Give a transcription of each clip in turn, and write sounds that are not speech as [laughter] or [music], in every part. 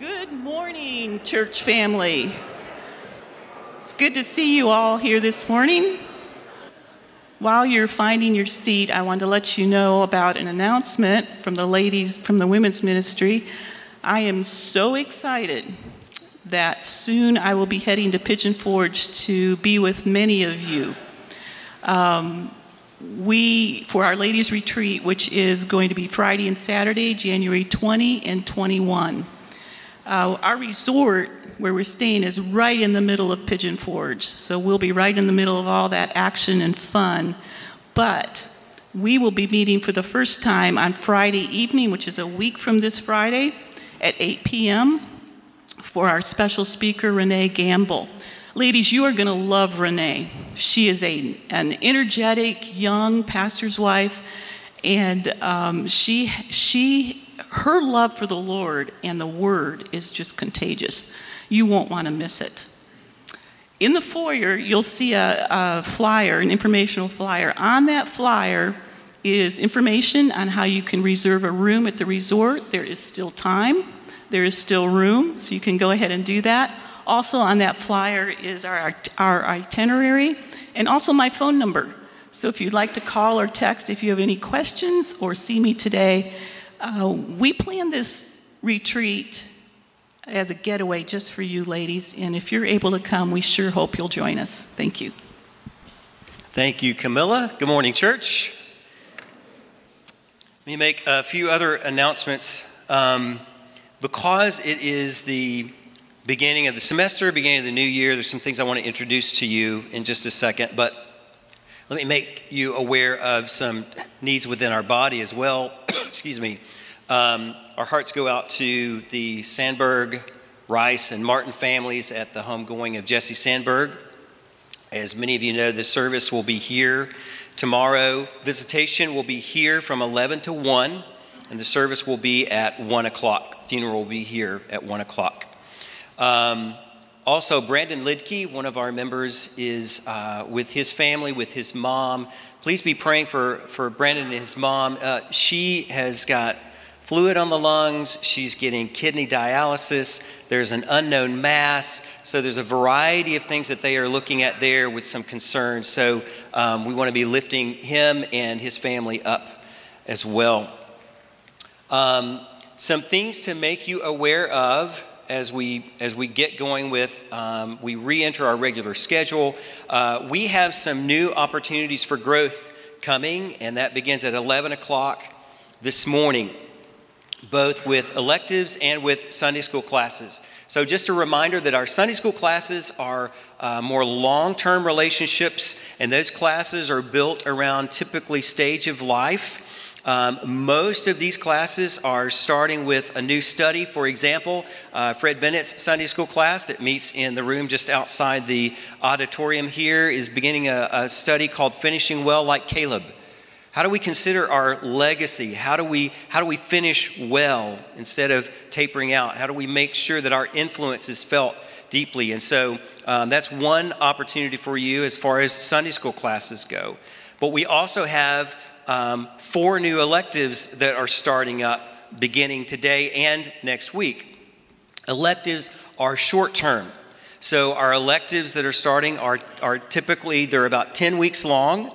Good morning, church family. It's good to see you all here this morning. While you're finding your seat, I want to let you know about an announcement from the ladies from the women's ministry. I am so excited that soon I will be heading to Pigeon Forge to be with many of you. Um, we, for our ladies' retreat, which is going to be Friday and Saturday, January 20 and 21. Uh, our resort, where we're staying, is right in the middle of Pigeon Forge. So we'll be right in the middle of all that action and fun. But we will be meeting for the first time on Friday evening, which is a week from this Friday, at 8 p.m. for our special speaker, Renee Gamble. Ladies, you are going to love Renee. She is a, an energetic young pastor's wife, and um, she, she, her love for the Lord and the Word is just contagious. You won't want to miss it. In the foyer, you'll see a, a flyer, an informational flyer. On that flyer is information on how you can reserve a room at the resort. There is still time, there is still room, so you can go ahead and do that. Also on that flyer is our, our itinerary and also my phone number. So if you'd like to call or text if you have any questions or see me today, uh, we planned this retreat as a getaway just for you ladies. And if you're able to come, we sure hope you'll join us. Thank you. Thank you, Camilla. Good morning, church. Let me make a few other announcements. Um, because it is the beginning of the semester, beginning of the new year. There's some things I want to introduce to you in just a second, but let me make you aware of some needs within our body as well. [clears throat] Excuse me. Um, our hearts go out to the Sandberg, Rice, and Martin families at the homegoing of Jesse Sandberg. As many of you know, the service will be here tomorrow. Visitation will be here from 11 to 1, and the service will be at 1 o'clock. Funeral will be here at 1 o'clock. Um, also, Brandon Lidke, one of our members, is uh, with his family, with his mom. Please be praying for, for Brandon and his mom. Uh, she has got fluid on the lungs. She's getting kidney dialysis. There's an unknown mass. So there's a variety of things that they are looking at there with some concerns. So um, we want to be lifting him and his family up as well. Um, some things to make you aware of as we as we get going with um, we re-enter our regular schedule. Uh, we have some new opportunities for growth coming and that begins at 11 o'clock this morning both with electives and with sunday school classes. So just a reminder that our sunday school classes are uh, more long-term relationships and those classes are built around typically stage of life um, most of these classes are starting with a new study. For example, uh, Fred Bennett's Sunday school class that meets in the room just outside the auditorium here is beginning a, a study called Finishing Well Like Caleb. How do we consider our legacy? How do we how do we finish well instead of tapering out? How do we make sure that our influence is felt deeply? And so um, that's one opportunity for you as far as Sunday school classes go. But we also have um, four new electives that are starting up beginning today and next week. Electives are short term. So our electives that are starting are, are typically, they're about 10 weeks long.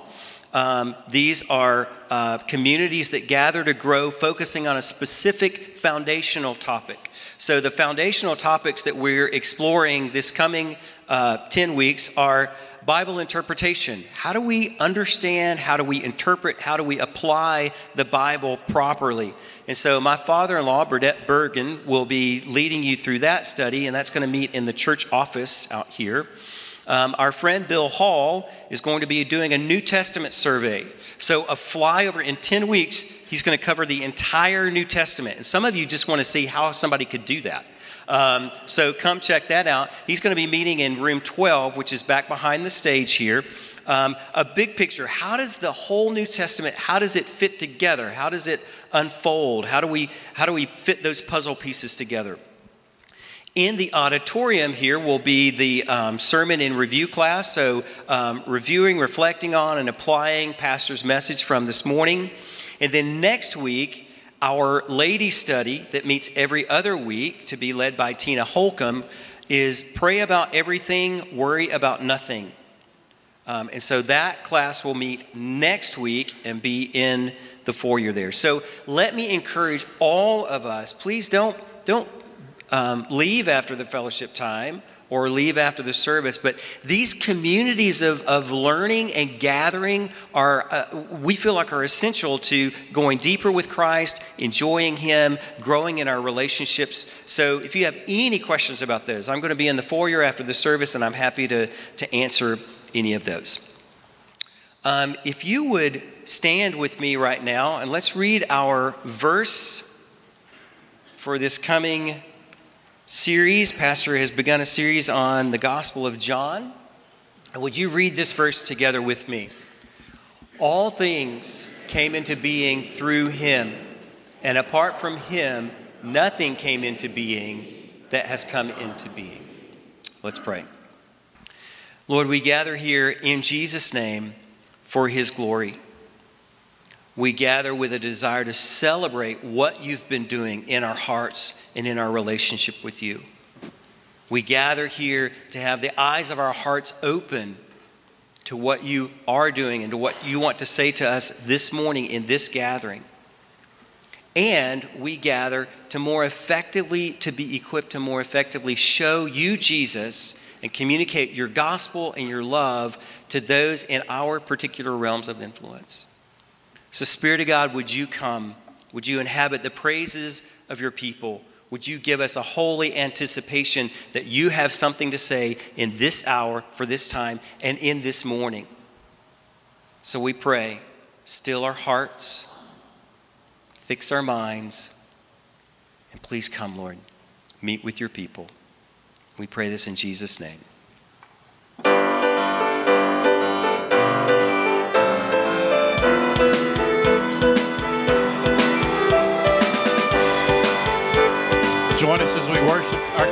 Um, these are uh, communities that gather to grow, focusing on a specific foundational topic. So the foundational topics that we're exploring this coming uh, 10 weeks are Bible interpretation. How do we understand? How do we interpret? How do we apply the Bible properly? And so, my father in law, Burdette Bergen, will be leading you through that study, and that's going to meet in the church office out here. Um, our friend Bill Hall is going to be doing a New Testament survey. So, a flyover in 10 weeks, he's going to cover the entire New Testament. And some of you just want to see how somebody could do that. Um, so come check that out. He's going to be meeting in room 12, which is back behind the stage here. Um, a big picture. How does the whole New Testament, how does it fit together? How does it unfold? How do we, how do we fit those puzzle pieces together? In the auditorium here will be the um, sermon in review class. So, um, reviewing, reflecting on, and applying Pastor's message from this morning. And then next week, our lady study that meets every other week to be led by Tina Holcomb is Pray About Everything, Worry About Nothing. Um, and so that class will meet next week and be in the foyer there. So let me encourage all of us, please don't, don't um, leave after the fellowship time or leave after the service. But these communities of, of learning and gathering are, uh, we feel like, are essential to going deeper with Christ, enjoying Him, growing in our relationships. So if you have any questions about those, I'm going to be in the foyer after the service, and I'm happy to, to answer any of those. Um, if you would stand with me right now, and let's read our verse for this coming series. Pastor has begun a series on the Gospel of John. Would you read this verse together with me? All things came into being through him, and apart from him, nothing came into being that has come into being. Let's pray. Lord, we gather here in Jesus' name for his glory. We gather with a desire to celebrate what you've been doing in our hearts and in our relationship with you. We gather here to have the eyes of our hearts open to what you are doing and to what you want to say to us this morning in this gathering. And we gather to more effectively, to be equipped to more effectively show you, Jesus, and communicate your gospel and your love to those in our particular realms of influence. So, Spirit of God, would you come? Would you inhabit the praises of your people? would you give us a holy anticipation that you have something to say in this hour, for this time, and in this morning? So we pray, still our hearts, fix our minds, and please come, Lord. Meet with your people. We pray this in Jesus' name.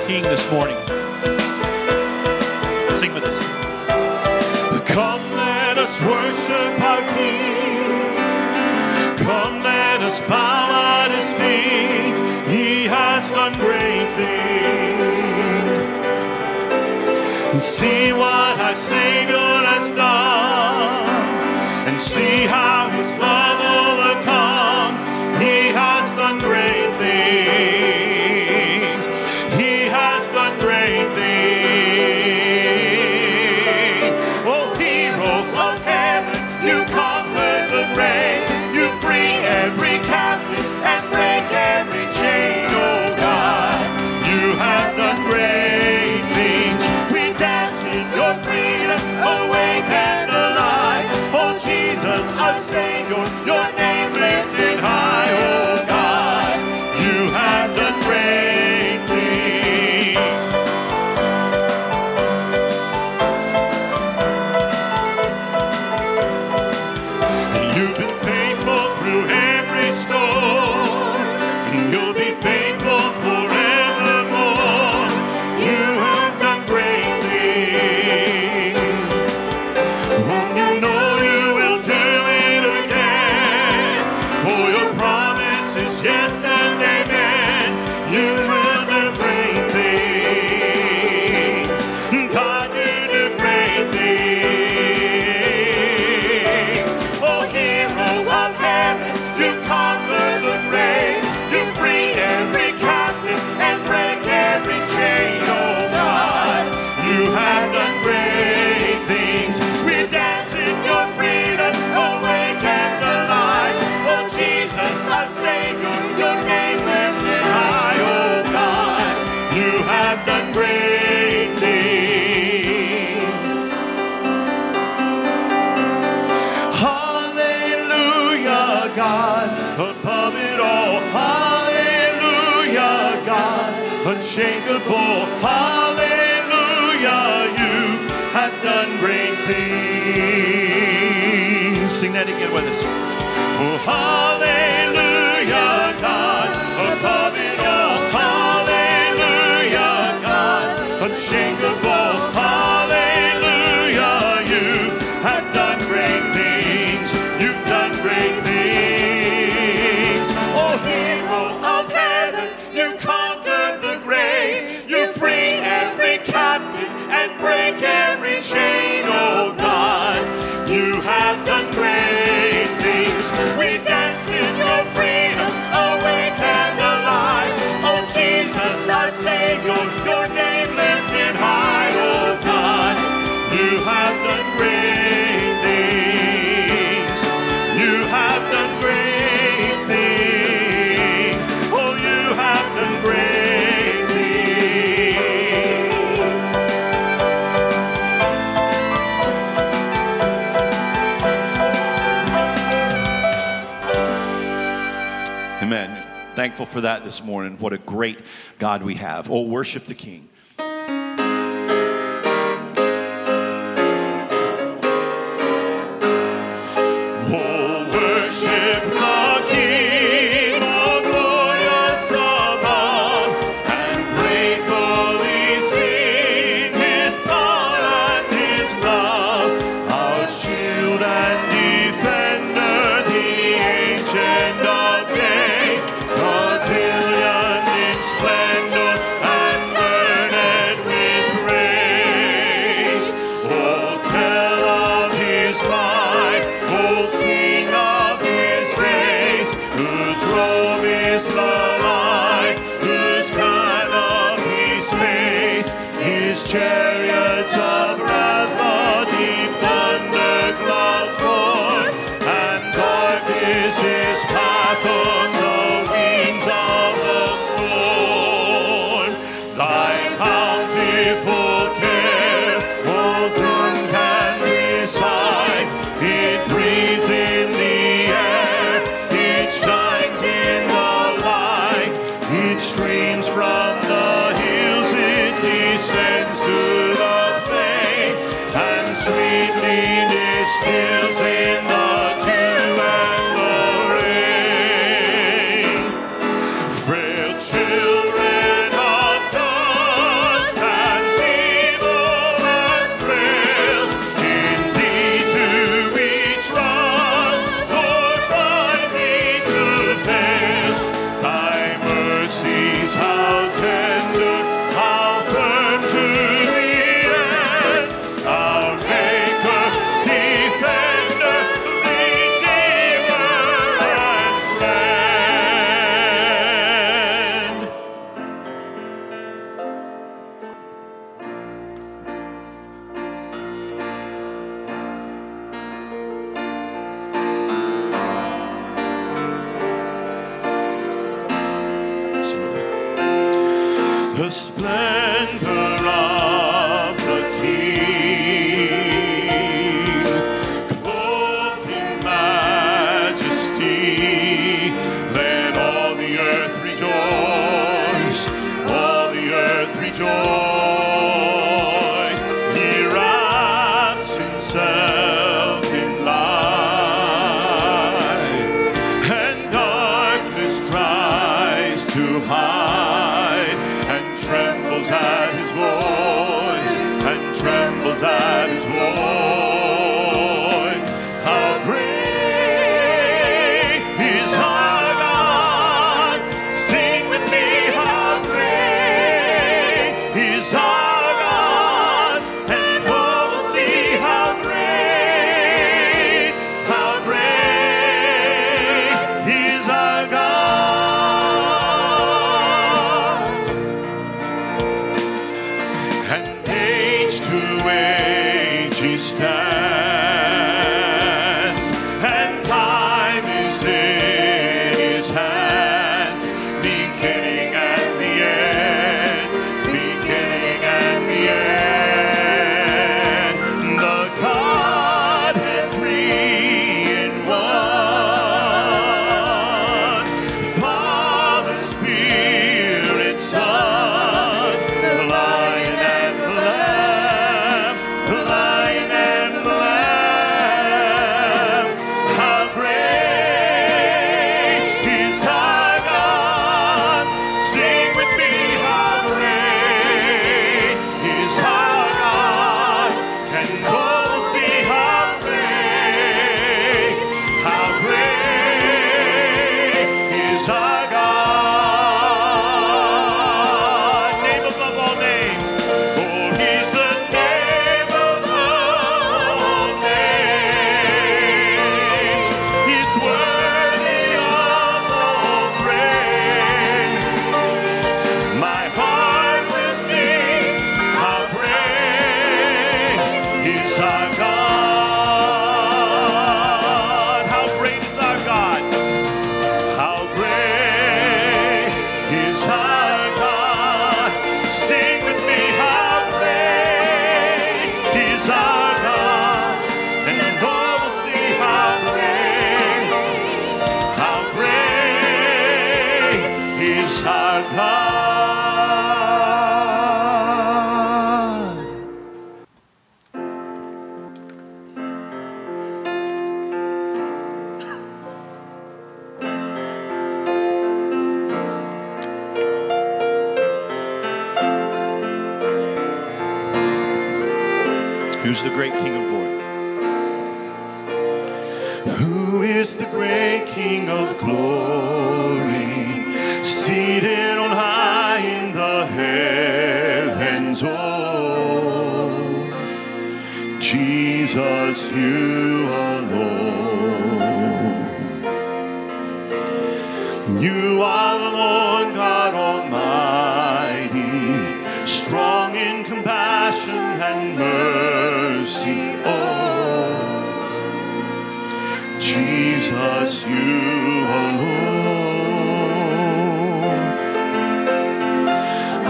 King this morning. Sing with us. Come, let us worship our King. Come, let us bow at his feet. He has done great things. And see what our Savior has done. And see how his love unshakable. Hallelujah, you have done great things. Sing that again with us. Oh, hallelujah, God, above it all. Hallelujah, God, unshakable. thankful for that this morning. What a great God we have. Oh, worship the King.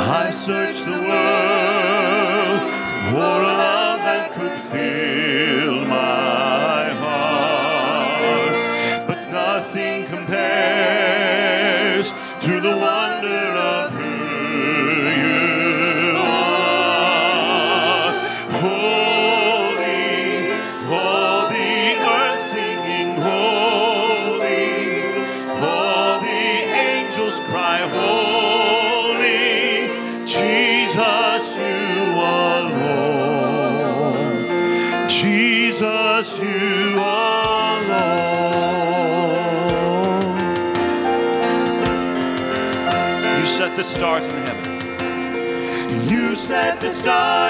I searched the world for a love that could fill. star.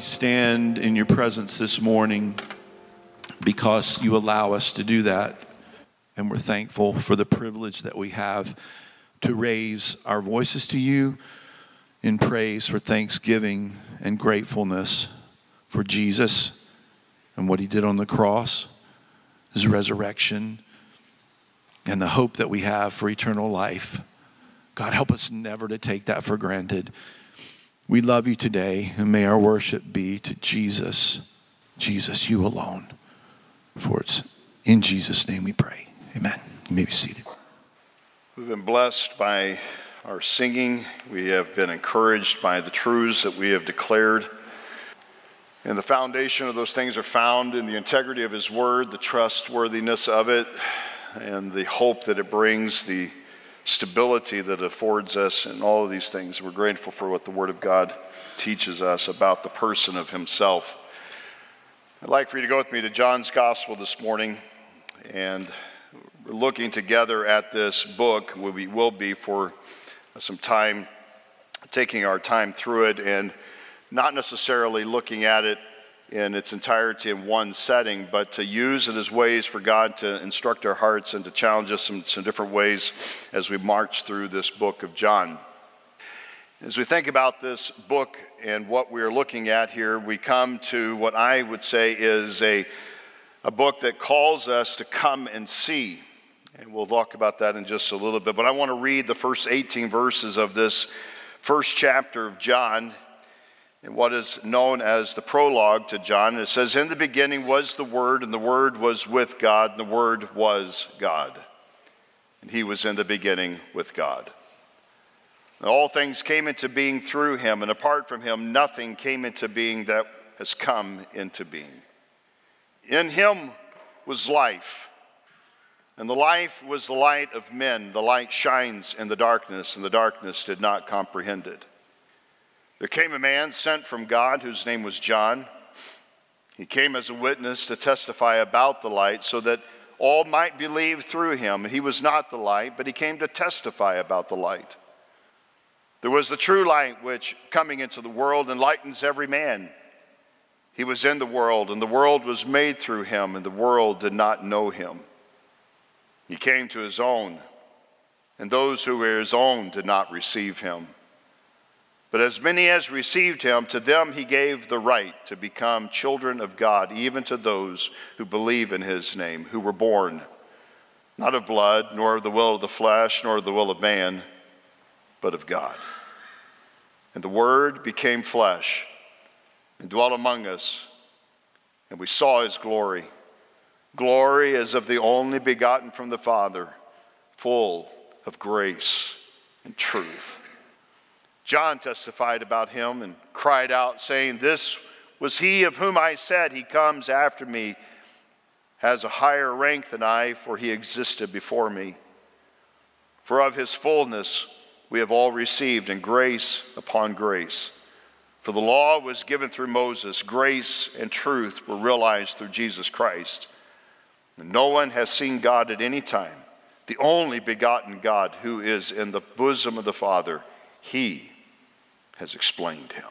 We stand in your presence this morning because you allow us to do that. And we're thankful for the privilege that we have to raise our voices to you in praise for thanksgiving and gratefulness for Jesus and what he did on the cross, his resurrection, and the hope that we have for eternal life. God, help us never to take that for granted. We love you today, and may our worship be to Jesus, Jesus, you alone. For it's in Jesus' name we pray. Amen. You may be seated. We've been blessed by our singing. We have been encouraged by the truths that we have declared. And the foundation of those things are found in the integrity of His Word, the trustworthiness of it, and the hope that it brings, the stability that affords us, and all of these things. We're grateful for what the Word of God teaches us about the person of Himself. I'd like for you to go with me to John's Gospel this morning, and we're looking together at this book. We will be for some time, taking our time through it, and not necessarily looking at it in its entirety in one setting, but to use it as ways for God to instruct our hearts and to challenge us in some different ways as we march through this book of John. As we think about this book and what we're looking at here, we come to what I would say is a, a book that calls us to come and see. And we'll talk about that in just a little bit. But I want to read the first 18 verses of this first chapter of John in what is known as the prologue to John. It says, In the beginning was the Word, and the Word was with God, and the Word was God. And he was in the beginning with God. And all things came into being through him, and apart from him, nothing came into being that has come into being. In him was life, and the life was the light of men. The light shines in the darkness, and the darkness did not comprehend it. There came a man sent from God whose name was John. He came as a witness to testify about the light so that all might believe through him. He was not the light, but he came to testify about the light. There was the true light which, coming into the world, enlightens every man. He was in the world, and the world was made through him, and the world did not know him. He came to his own, and those who were his own did not receive him. But as many as received him, to them he gave the right to become children of God, even to those who believe in his name, who were born not of blood, nor of the will of the flesh, nor of the will of man, but of God. And the Word became flesh and dwelt among us, and we saw his glory. Glory as of the only begotten from the Father, full of grace and truth. John testified about him and cried out, saying, This was he of whom I said, He comes after me, has a higher rank than I, for he existed before me. For of his fullness we have all received, and grace upon grace. For the law was given through Moses, grace and truth were realized through Jesus Christ. And no one has seen God at any time, the only begotten God who is in the bosom of the Father. He has explained him.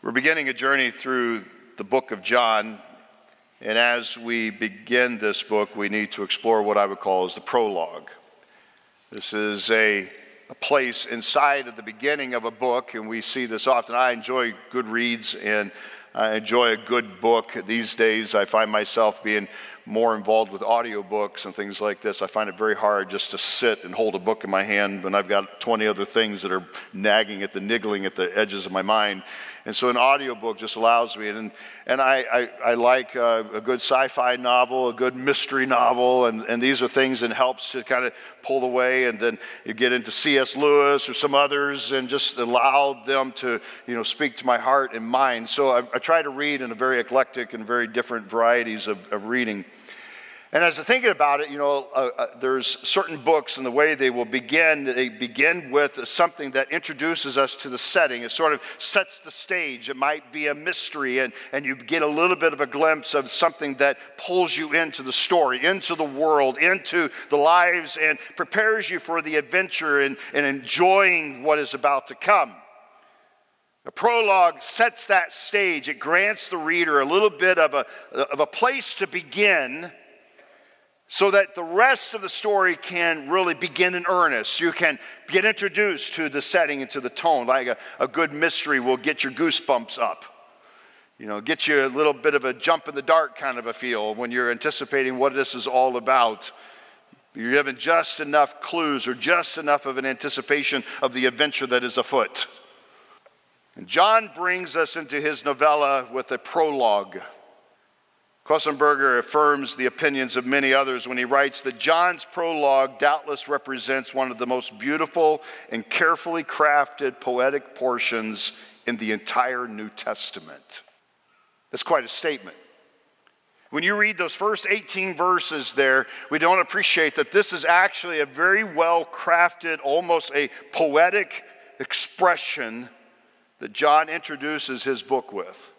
We're beginning a journey through the book of John, and as we begin this book, we need to explore what I would call as the prologue. This is a, a place inside of the beginning of a book, and we see this often. I enjoy good reads and I enjoy a good book. These days, I find myself being more involved with audiobooks and things like this. I find it very hard just to sit and hold a book in my hand when I've got 20 other things that are nagging at the niggling at the edges of my mind. And so an audiobook just allows me. And, and I, I, I like uh, a good sci fi novel, a good mystery novel, and, and these are things that helps to kind of pull away. And then you get into C.S. Lewis or some others and just allow them to you know, speak to my heart and mind. So I, I try to read in a very eclectic and very different varieties of, of reading. And as I'm thinking about it, you know, uh, uh, there's certain books and the way they will begin, they begin with something that introduces us to the setting. It sort of sets the stage. It might be a mystery, and, and you get a little bit of a glimpse of something that pulls you into the story, into the world, into the lives, and prepares you for the adventure and, and enjoying what is about to come. A prologue sets that stage. It grants the reader a little bit of a, of a place to begin so that the rest of the story can really begin in earnest. You can get introduced to the setting and to the tone. Like a, a good mystery will get your goosebumps up. You know, get you a little bit of a jump in the dark kind of a feel when you're anticipating what this is all about. You're given just enough clues or just enough of an anticipation of the adventure that is afoot. And John brings us into his novella with a prologue. Köstenberger affirms the opinions of many others when he writes that John's prologue doubtless represents one of the most beautiful and carefully crafted poetic portions in the entire New Testament. That's quite a statement. When you read those first 18 verses there, we don't appreciate that this is actually a very well crafted, almost a poetic expression that John introduces his book with.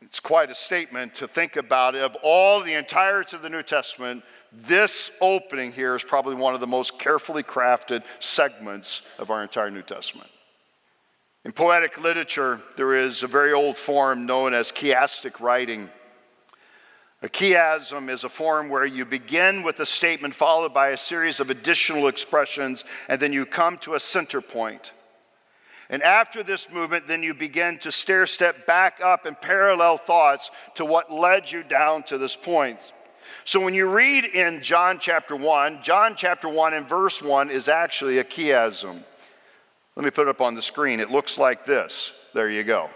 It's quite a statement to think about. Of all the entirety of the New Testament, this opening here is probably one of the most carefully crafted segments of our entire New Testament. In poetic literature, there is a very old form known as chiastic writing. A chiasm is a form where you begin with a statement followed by a series of additional expressions, and then you come to a center point. And after this movement, then you begin to stair step back up in parallel thoughts to what led you down to this point. So when you read in John chapter 1, John chapter 1 and verse 1 is actually a chiasm. Let me put it up on the screen. It looks like this. There you go.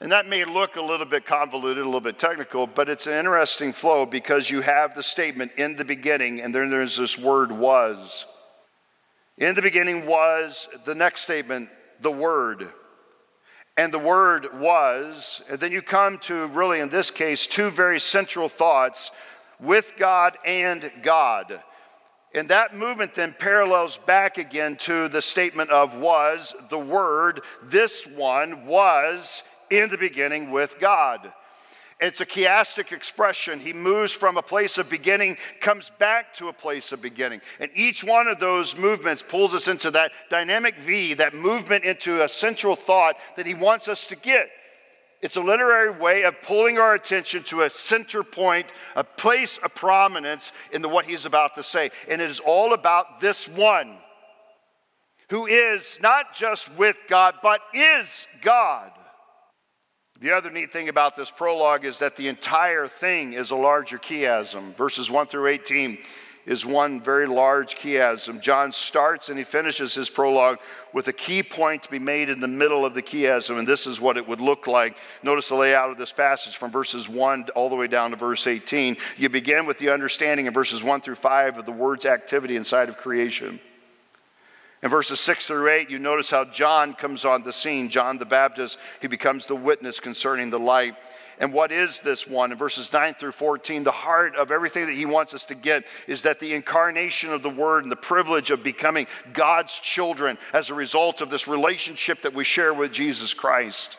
And that may look a little bit convoluted, a little bit technical, but it's an interesting flow because you have the statement in the beginning, and then there's this word was. In the beginning was the next statement, the Word. And the Word was, and then you come to really, in this case, two very central thoughts with God and God. And that movement then parallels back again to the statement of was, the Word, this one was in the beginning with God. It's a chiastic expression. He moves from a place of beginning, comes back to a place of beginning. And each one of those movements pulls us into that dynamic V, that movement into a central thought that he wants us to get. It's a literary way of pulling our attention to a center point, a place of prominence in the, what he's about to say. And it is all about this one who is not just with God, but is God. The other neat thing about this prologue is that the entire thing is a larger chiasm. Verses 1 through 18 is one very large chiasm. John starts and he finishes his prologue with a key point to be made in the middle of the chiasm, and this is what it would look like. Notice the layout of this passage from verses 1 all the way down to verse 18. You begin with the understanding in verses 1 through 5 of the word's activity inside of creation. In verses 6 through 8, you notice how John comes on the scene. John the Baptist, he becomes the witness concerning the light. And what is this one? In verses 9 through 14, the heart of everything that he wants us to get is that the incarnation of the Word and the privilege of becoming God's children as a result of this relationship that we share with Jesus Christ.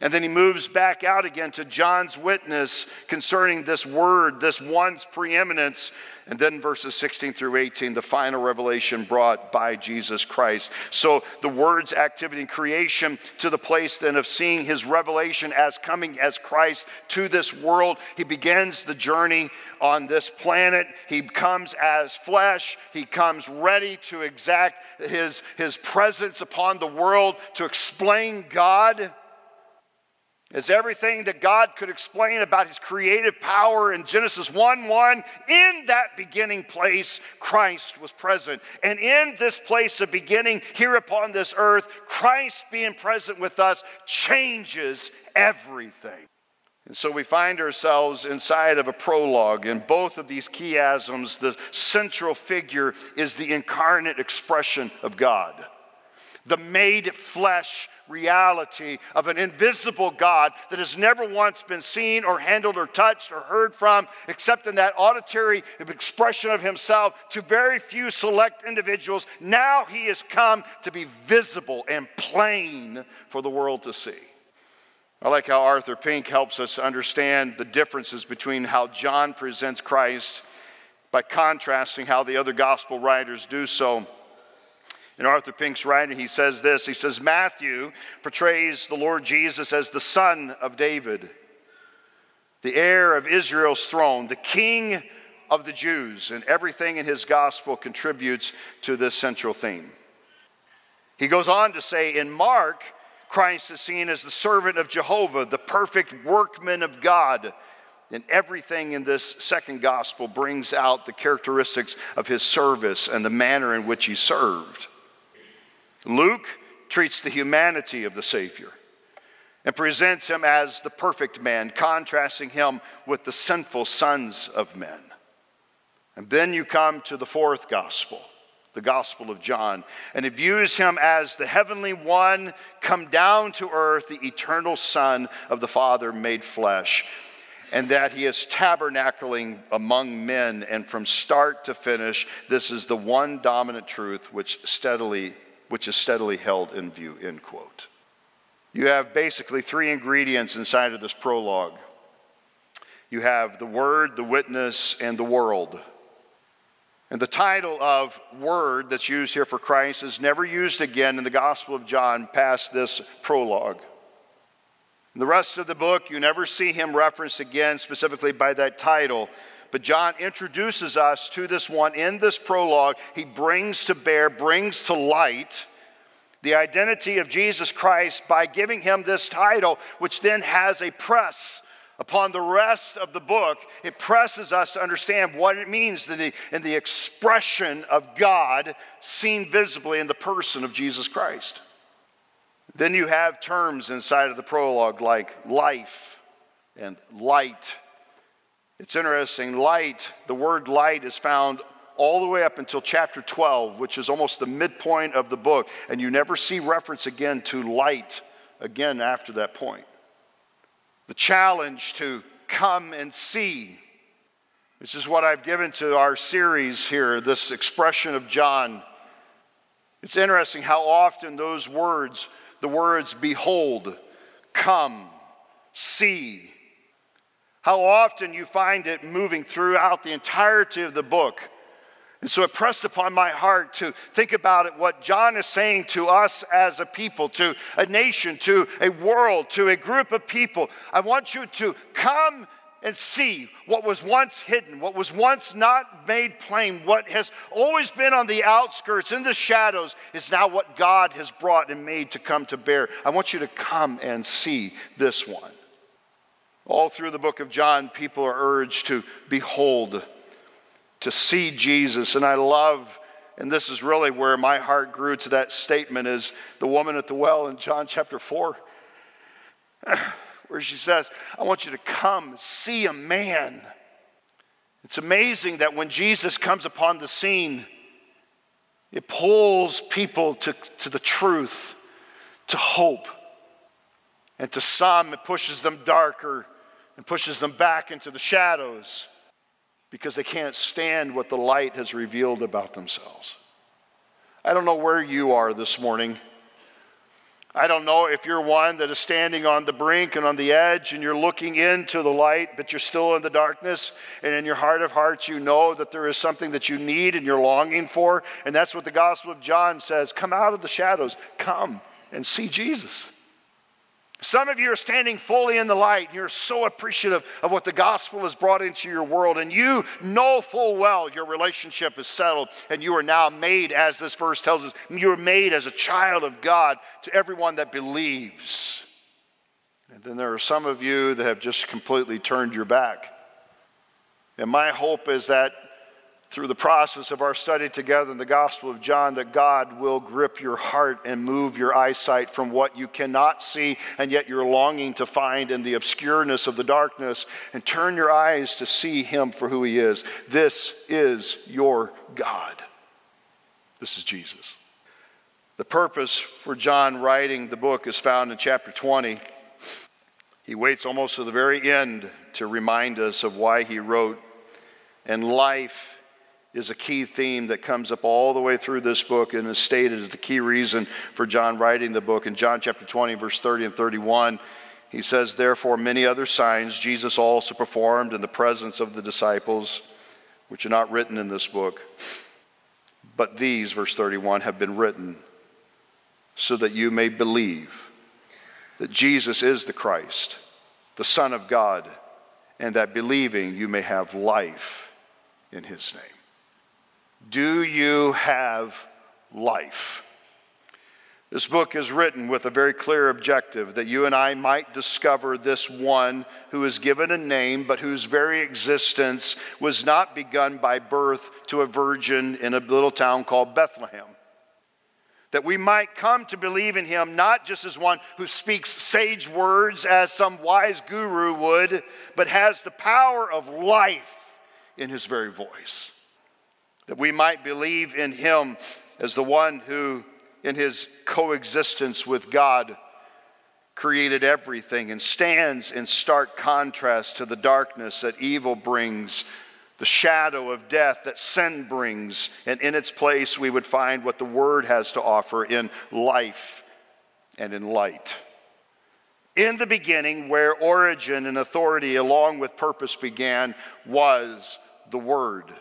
And then he moves back out again to John's witness concerning this word, this one's preeminence. And then verses 16 through 18, the final revelation brought by Jesus Christ. So the word's activity in creation to the place then of seeing his revelation as coming as Christ to this world. He begins the journey on this planet. He comes as flesh. He comes ready to exact his, his presence upon the world to explain God As everything that God could explain about his creative power in Genesis 1 1, in that beginning place, Christ was present. And in this place of beginning here upon this earth, Christ being present with us changes everything. And so we find ourselves inside of a prologue. In both of these chiasms, the central figure is the incarnate expression of God, the made flesh reality of an invisible God that has never once been seen or handled or touched or heard from, except in that auditory expression of Himself to very few select individuals. Now He has come to be visible and plain for the world to see. I like how Arthur Pink helps us understand the differences between how John presents Christ by contrasting how the other gospel writers do so. In Arthur Pink's writing, he says this He says, Matthew portrays the Lord Jesus as the son of David, the heir of Israel's throne, the king of the Jews, and everything in his gospel contributes to this central theme. He goes on to say, in Mark, Christ is seen as the servant of Jehovah, the perfect workman of God. And everything in this second gospel brings out the characteristics of his service and the manner in which he served. Luke treats the humanity of the Savior and presents him as the perfect man, contrasting him with the sinful sons of men. And then you come to the fourth gospel the Gospel of John, and it views him as the heavenly one come down to earth, the eternal Son of the Father made flesh, and that he is tabernacling among men. And from start to finish, this is the one dominant truth which steadily, which is steadily held in view. End quote. You have basically three ingredients inside of this prologue. You have the Word, the witness, and the world. And the title of word that's used here for Christ is never used again in the Gospel of John past this prologue. In the rest of the book, you never see him referenced again specifically by that title. But John introduces us to this one in this prologue. He brings to bear, brings to light the identity of Jesus Christ by giving him this title, which then has a press upon the rest of the book, it presses us to understand what it means in the, in the expression of God seen visibly in the person of Jesus Christ. Then you have terms inside of the prologue like life and light. It's interesting, light, the word light is found all the way up until chapter 12, which is almost the midpoint of the book, and you never see reference again to light again after that point the challenge to come and see. This is what I've given to our series here, this expression of John. It's interesting how often those words, the words behold, come, see, how often you find it moving throughout the entirety of the book. And so it pressed upon my heart to think about it, what John is saying to us as a people, to a nation, to a world, to a group of people. I want you to come and see what was once hidden, what was once not made plain, what has always been on the outskirts, in the shadows, is now what God has brought and made to come to bear. I want you to come and see this one. All through the book of John, people are urged to behold to see Jesus. And I love, and this is really where my heart grew to that statement, is the woman at the well in John chapter 4, [clears throat] where she says, I want you to come see a man. It's amazing that when Jesus comes upon the scene, it pulls people to, to the truth, to hope. And to some, it pushes them darker and pushes them back into the shadows because they can't stand what the light has revealed about themselves. I don't know where you are this morning. I don't know if you're one that is standing on the brink and on the edge and you're looking into the light, but you're still in the darkness. And in your heart of hearts, you know that there is something that you need and you're longing for. And that's what the Gospel of John says come out of the shadows, come and see Jesus. Some of you are standing fully in the light. And you're so appreciative of what the gospel has brought into your world, and you know full well your relationship is settled, and you are now made, as this verse tells us, you are made as a child of God to everyone that believes. And then there are some of you that have just completely turned your back. And my hope is that through the process of our study together in the Gospel of John that God will grip your heart and move your eyesight from what you cannot see and yet you're longing to find in the obscureness of the darkness and turn your eyes to see Him for who He is. This is your God. This is Jesus. The purpose for John writing the book is found in chapter 20. He waits almost to the very end to remind us of why he wrote. And life is a key theme that comes up all the way through this book and is stated as the key reason for John writing the book. In John chapter 20, verse 30 and 31, he says, Therefore, many other signs Jesus also performed in the presence of the disciples, which are not written in this book. But these, verse 31, have been written so that you may believe that Jesus is the Christ, the Son of God, and that believing you may have life in his name. Do you have life? This book is written with a very clear objective that you and I might discover this one who is given a name, but whose very existence was not begun by birth to a virgin in a little town called Bethlehem. That we might come to believe in him not just as one who speaks sage words as some wise guru would, but has the power of life in his very voice that we might believe in him as the one who, in his coexistence with God, created everything and stands in stark contrast to the darkness that evil brings, the shadow of death that sin brings, and in its place we would find what the Word has to offer in life and in light. In the beginning, where origin and authority along with purpose began, was the Word.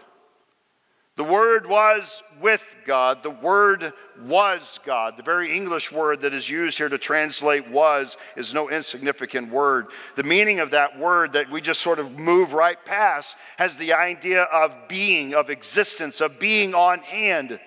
The Word was with God. The Word was God. The very English word that is used here to translate was is no insignificant word. The meaning of that word that we just sort of move right past has the idea of being, of existence, of being on hand.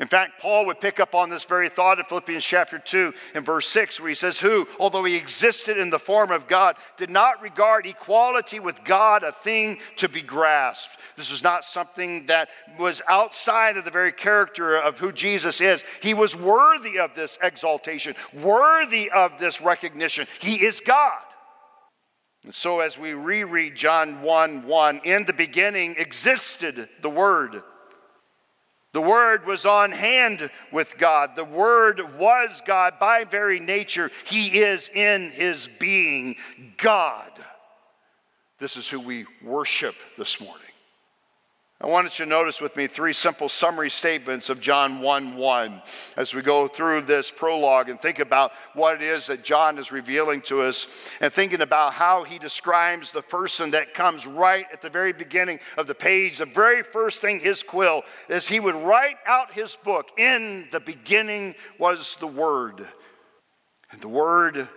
In fact, Paul would pick up on this very thought in Philippians chapter 2 and verse 6, where he says, Who, although he existed in the form of God, did not regard equality with God a thing to be grasped. This was not something that was outside of the very character of who Jesus is. He was worthy of this exaltation, worthy of this recognition. He is God. And so, as we reread John 1 1, in the beginning existed the Word the Word was on hand with God. The Word was God by very nature. He is in His being God. This is who we worship this morning. I wanted you to notice with me three simple summary statements of John 1 1 as we go through this prologue and think about what it is that John is revealing to us and thinking about how he describes the person that comes right at the very beginning of the page. The very first thing his quill is he would write out his book. In the beginning was the Word, and the Word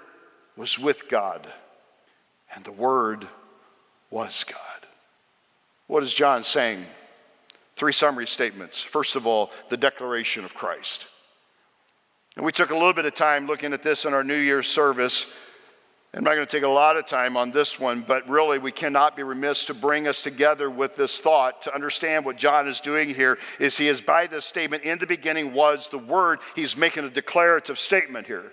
was with God, and the Word was God. What is John saying? Three summary statements. First of all, the declaration of Christ. And we took a little bit of time looking at this in our New Year's service. I'm not going to take a lot of time on this one, but really we cannot be remiss to bring us together with this thought to understand what John is doing here is he is by this statement in the beginning was the word he's making a declarative statement here.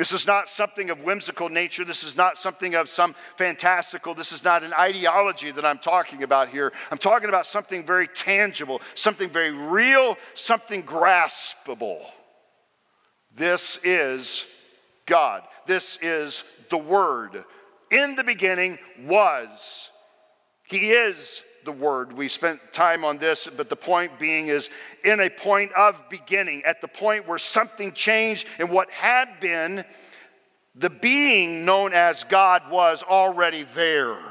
This is not something of whimsical nature. This is not something of some fantastical. This is not an ideology that I'm talking about here. I'm talking about something very tangible, something very real, something graspable. This is God. This is the Word. In the beginning was. He is the word. We spent time on this, but the point being is in a point of beginning, at the point where something changed and what had been, the being known as God was already there.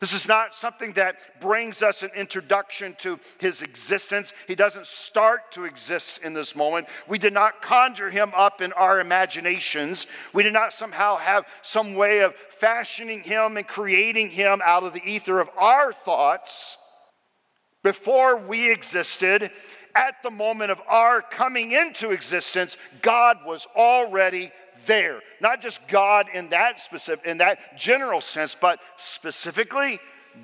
This is not something that brings us an introduction to his existence. He doesn't start to exist in this moment. We did not conjure him up in our imaginations. We did not somehow have some way of fashioning him and creating him out of the ether of our thoughts. Before we existed, at the moment of our coming into existence, God was already there. Not just God in that specific, in that general sense, but specifically,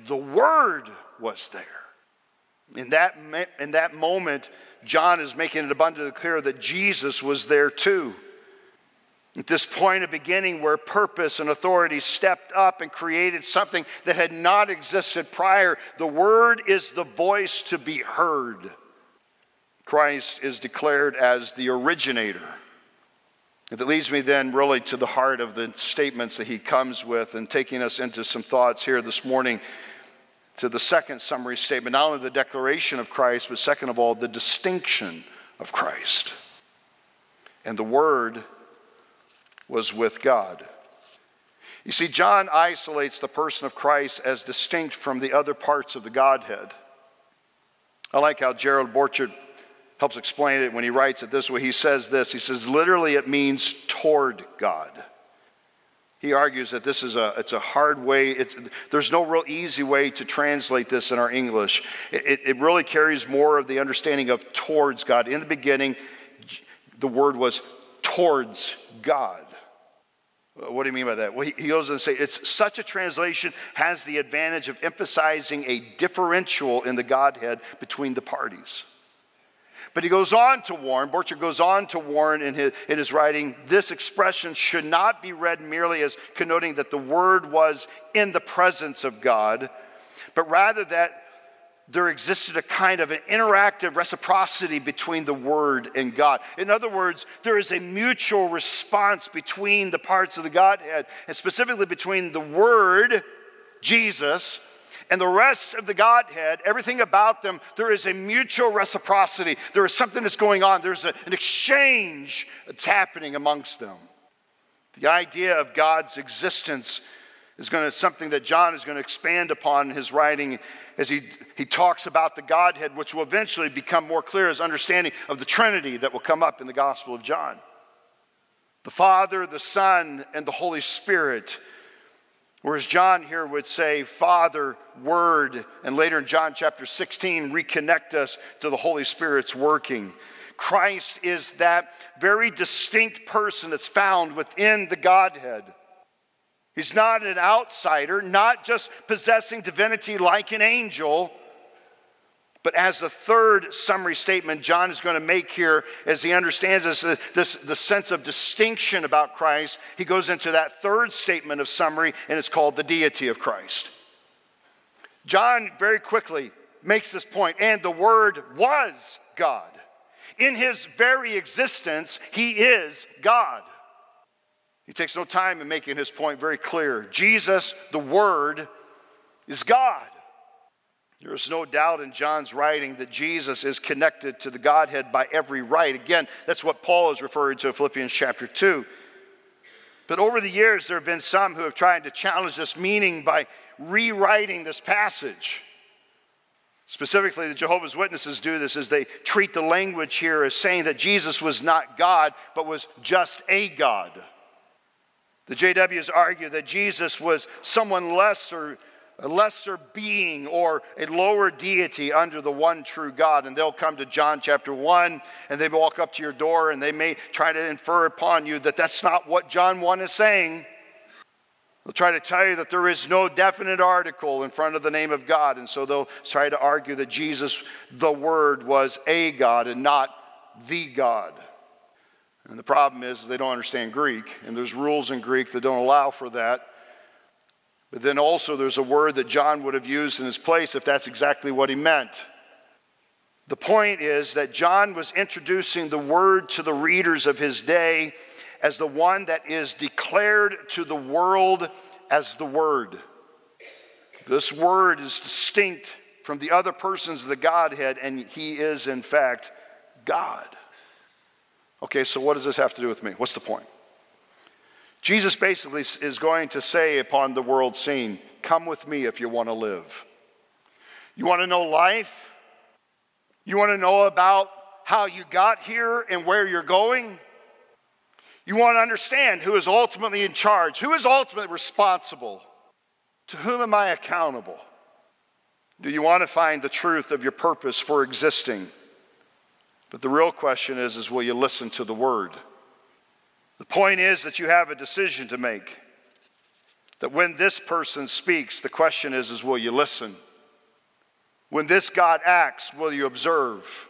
the Word was there. In that, in that moment, John is making it abundantly clear that Jesus was there too. At this point of beginning, where purpose and authority stepped up and created something that had not existed prior, the Word is the voice to be heard. Christ is declared as the originator. That leads me then really to the heart of the statements that he comes with and taking us into some thoughts here this morning to the second summary statement, not only the declaration of Christ, but second of all, the distinction of Christ. And the Word was with God. You see, John isolates the person of Christ as distinct from the other parts of the Godhead. I like how Gerald Borchert helps explain it when he writes it this way. He says this He says, literally, it means toward God. He argues that this is a, it's a hard way, it's, there's no real easy way to translate this in our English. It, it really carries more of the understanding of towards God. In the beginning, the word was towards God. What do you mean by that? Well, he goes on to say it's such a translation has the advantage of emphasizing a differential in the Godhead between the parties. But he goes on to warn, Borchert goes on to warn in his, in his writing, this expression should not be read merely as connoting that the Word was in the presence of God, but rather that there existed a kind of an interactive reciprocity between the Word and God. In other words, there is a mutual response between the parts of the Godhead, and specifically between the Word, Jesus, and the rest of the Godhead, everything about them, there is a mutual reciprocity. There is something that's going on. There's a, an exchange that's happening amongst them. The idea of God's existence is going to something that John is going to expand upon in his writing as he, he talks about the Godhead, which will eventually become more clear as understanding of the Trinity that will come up in the Gospel of John. The Father, the Son, and the Holy Spirit. Whereas John here would say, Father, Word, and later in John chapter 16, reconnect us to the Holy Spirit's working. Christ is that very distinct person that's found within the Godhead. He's not an outsider, not just possessing divinity like an angel, but as the third summary statement John is going to make here, as he understands this, uh, this, the sense of distinction about Christ, he goes into that third statement of summary, and it's called the deity of Christ. John very quickly makes this point, and the Word was God. In his very existence, he is God. He takes no time in making his point very clear. Jesus, the Word, is God. There is no doubt in John's writing that Jesus is connected to the Godhead by every right. Again, that's what Paul is referring to in Philippians chapter 2. But over the years, there have been some who have tried to challenge this meaning by rewriting this passage. Specifically, the Jehovah's Witnesses do this as they treat the language here as saying that Jesus was not God, but was just a God. The JWs argue that Jesus was someone lesser, a lesser being or a lower deity under the one true God. And they'll come to John chapter 1 and they walk up to your door and they may try to infer upon you that that's not what John 1 is saying. They'll try to tell you that there is no definite article in front of the name of God. And so they'll try to argue that Jesus, the Word, was a God and not the God. And the problem is they don't understand Greek, and there's rules in Greek that don't allow for that. But then also there's a word that John would have used in his place if that's exactly what he meant. The point is that John was introducing the word to the readers of his day as the one that is declared to the world as the word. This word is distinct from the other persons of the Godhead, and he is, in fact, God. Okay, so what does this have to do with me? What's the point? Jesus basically is going to say upon the world scene, Come with me if you want to live. You want to know life? You want to know about how you got here and where you're going? You want to understand who is ultimately in charge, who is ultimately responsible, to whom am I accountable? Do you want to find the truth of your purpose for existing? But the real question is, is will you listen to the word? The point is that you have a decision to make. That when this person speaks, the question is, is will you listen? When this God acts, will you observe?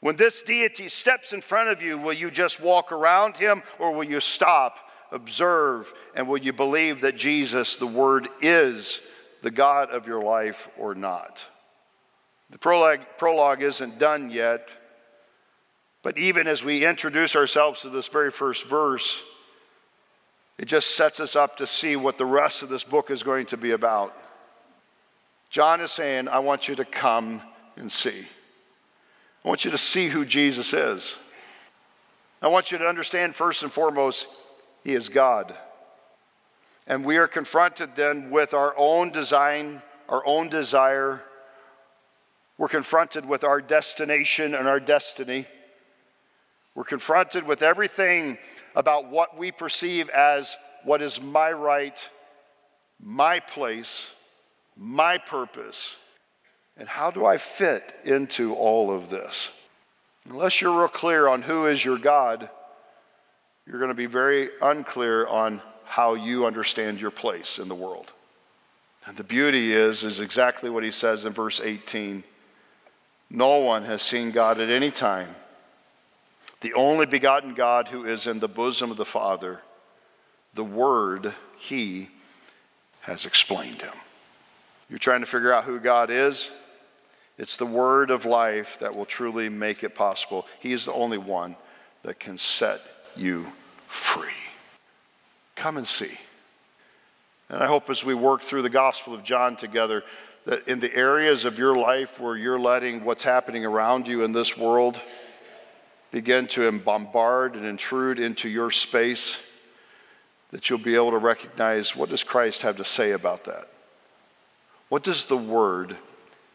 When this deity steps in front of you, will you just walk around him or will you stop, observe, and will you believe that Jesus, the Word, is the God of your life or not? The prologue, prologue isn't done yet, but even as we introduce ourselves to this very first verse, it just sets us up to see what the rest of this book is going to be about. John is saying, I want you to come and see. I want you to see who Jesus is. I want you to understand, first and foremost, He is God. And we are confronted then with our own design, our own desire. We're confronted with our destination and our destiny. We're confronted with everything about what we perceive as what is my right, my place, my purpose. And how do I fit into all of this? Unless you're real clear on who is your God, you're going to be very unclear on how you understand your place in the world. And the beauty is, is exactly what he says in verse 18. No one has seen God at any time. The only begotten God who is in the bosom of the Father, the Word, he has explained him. You're trying to figure out who God is? It's the word of life that will truly make it possible. He is the only one that can set you free. Come and see. And I hope as we work through the Gospel of John together, that in the areas of your life where you're letting what's happening around you in this world begin to bombard and intrude into your space, that you'll be able to recognize what does Christ have to say about that? What does the Word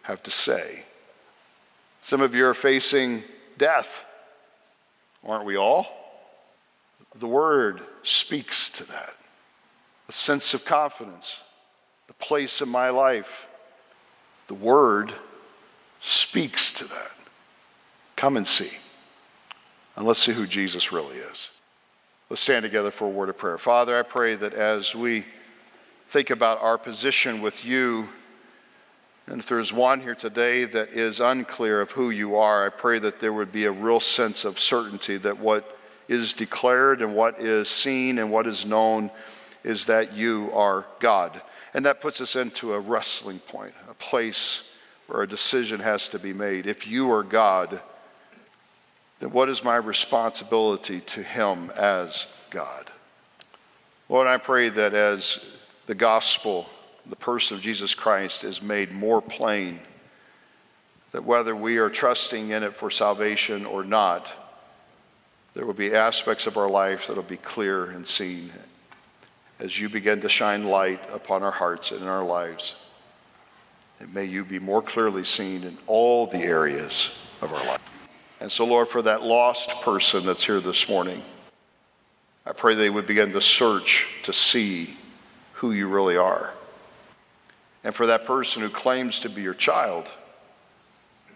have to say. Some of you are facing death. Aren't we all? The Word speaks to that. A sense of confidence, the place in my life. The Word speaks to that. Come and see. And let's see who Jesus really is. Let's stand together for a word of prayer. Father, I pray that as we think about our position with you, and if there's one here today that is unclear of who you are, I pray that there would be a real sense of certainty that what is declared and what is seen and what is known is that you are God. And that puts us into a wrestling point, a place where a decision has to be made. If you are God, then what is my responsibility to Him as God? Lord, I pray that as the gospel the person of Jesus Christ is made more plain. That whether we are trusting in it for salvation or not, there will be aspects of our life that will be clear and seen as you begin to shine light upon our hearts and in our lives. And may you be more clearly seen in all the areas of our life. And so, Lord, for that lost person that's here this morning, I pray they would begin to search to see who you really are. And for that person who claims to be your child,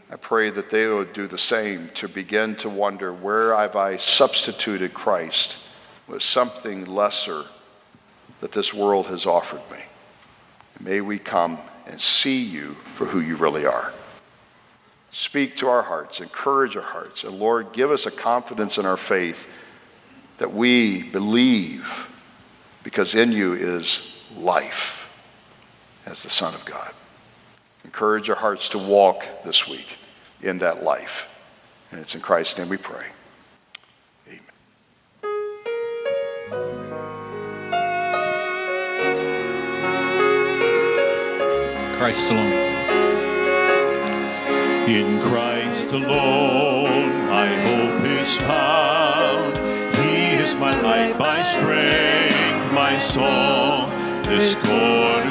I pray that they would do the same to begin to wonder where have I substituted Christ with something lesser that this world has offered me. may we come and see you for who you really are. Speak to our hearts, encourage our hearts, and Lord, give us a confidence in our faith that we believe because in you is life as the Son of God. Encourage our hearts to walk this week in that life. And it's in Christ's name we pray. Amen. Christ alone. In Christ alone, my hope is found. He is my light, my strength, my song this cornerstone,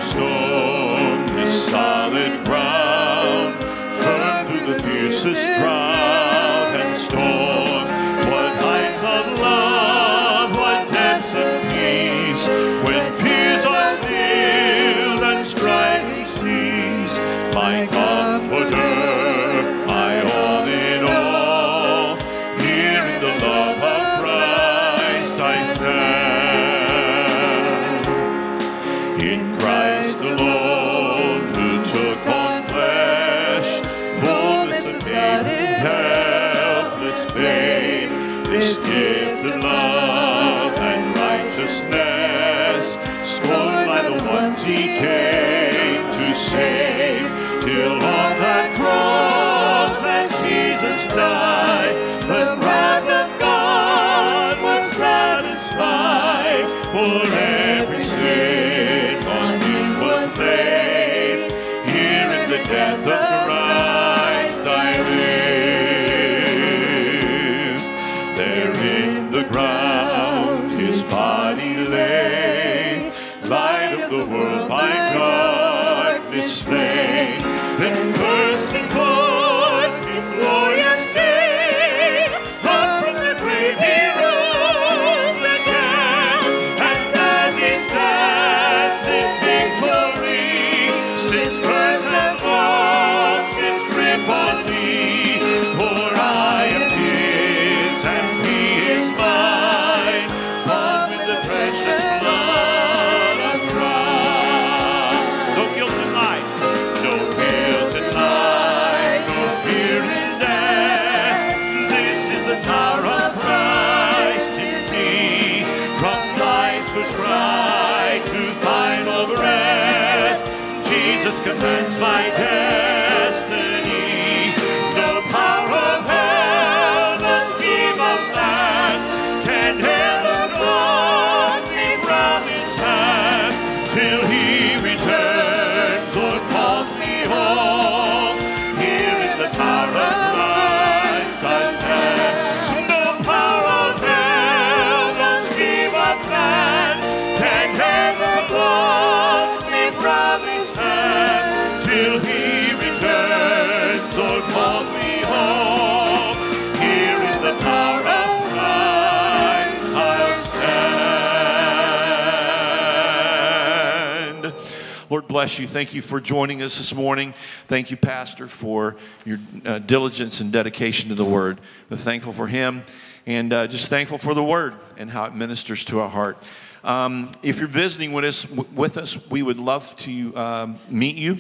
bless you. Thank you for joining us this morning. Thank you, Pastor, for your uh, diligence and dedication to the Word. We're thankful for him and uh, just thankful for the Word and how it ministers to our heart. Um, if you're visiting with us, with us, we would love to um, meet you.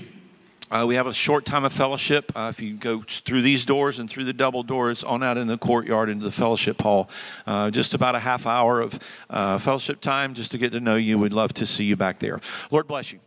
Uh, we have a short time of fellowship. Uh, if you go through these doors and through the double doors on out in the courtyard into the fellowship hall, uh, just about a half hour of uh, fellowship time just to get to know you. We'd love to see you back there. Lord bless you.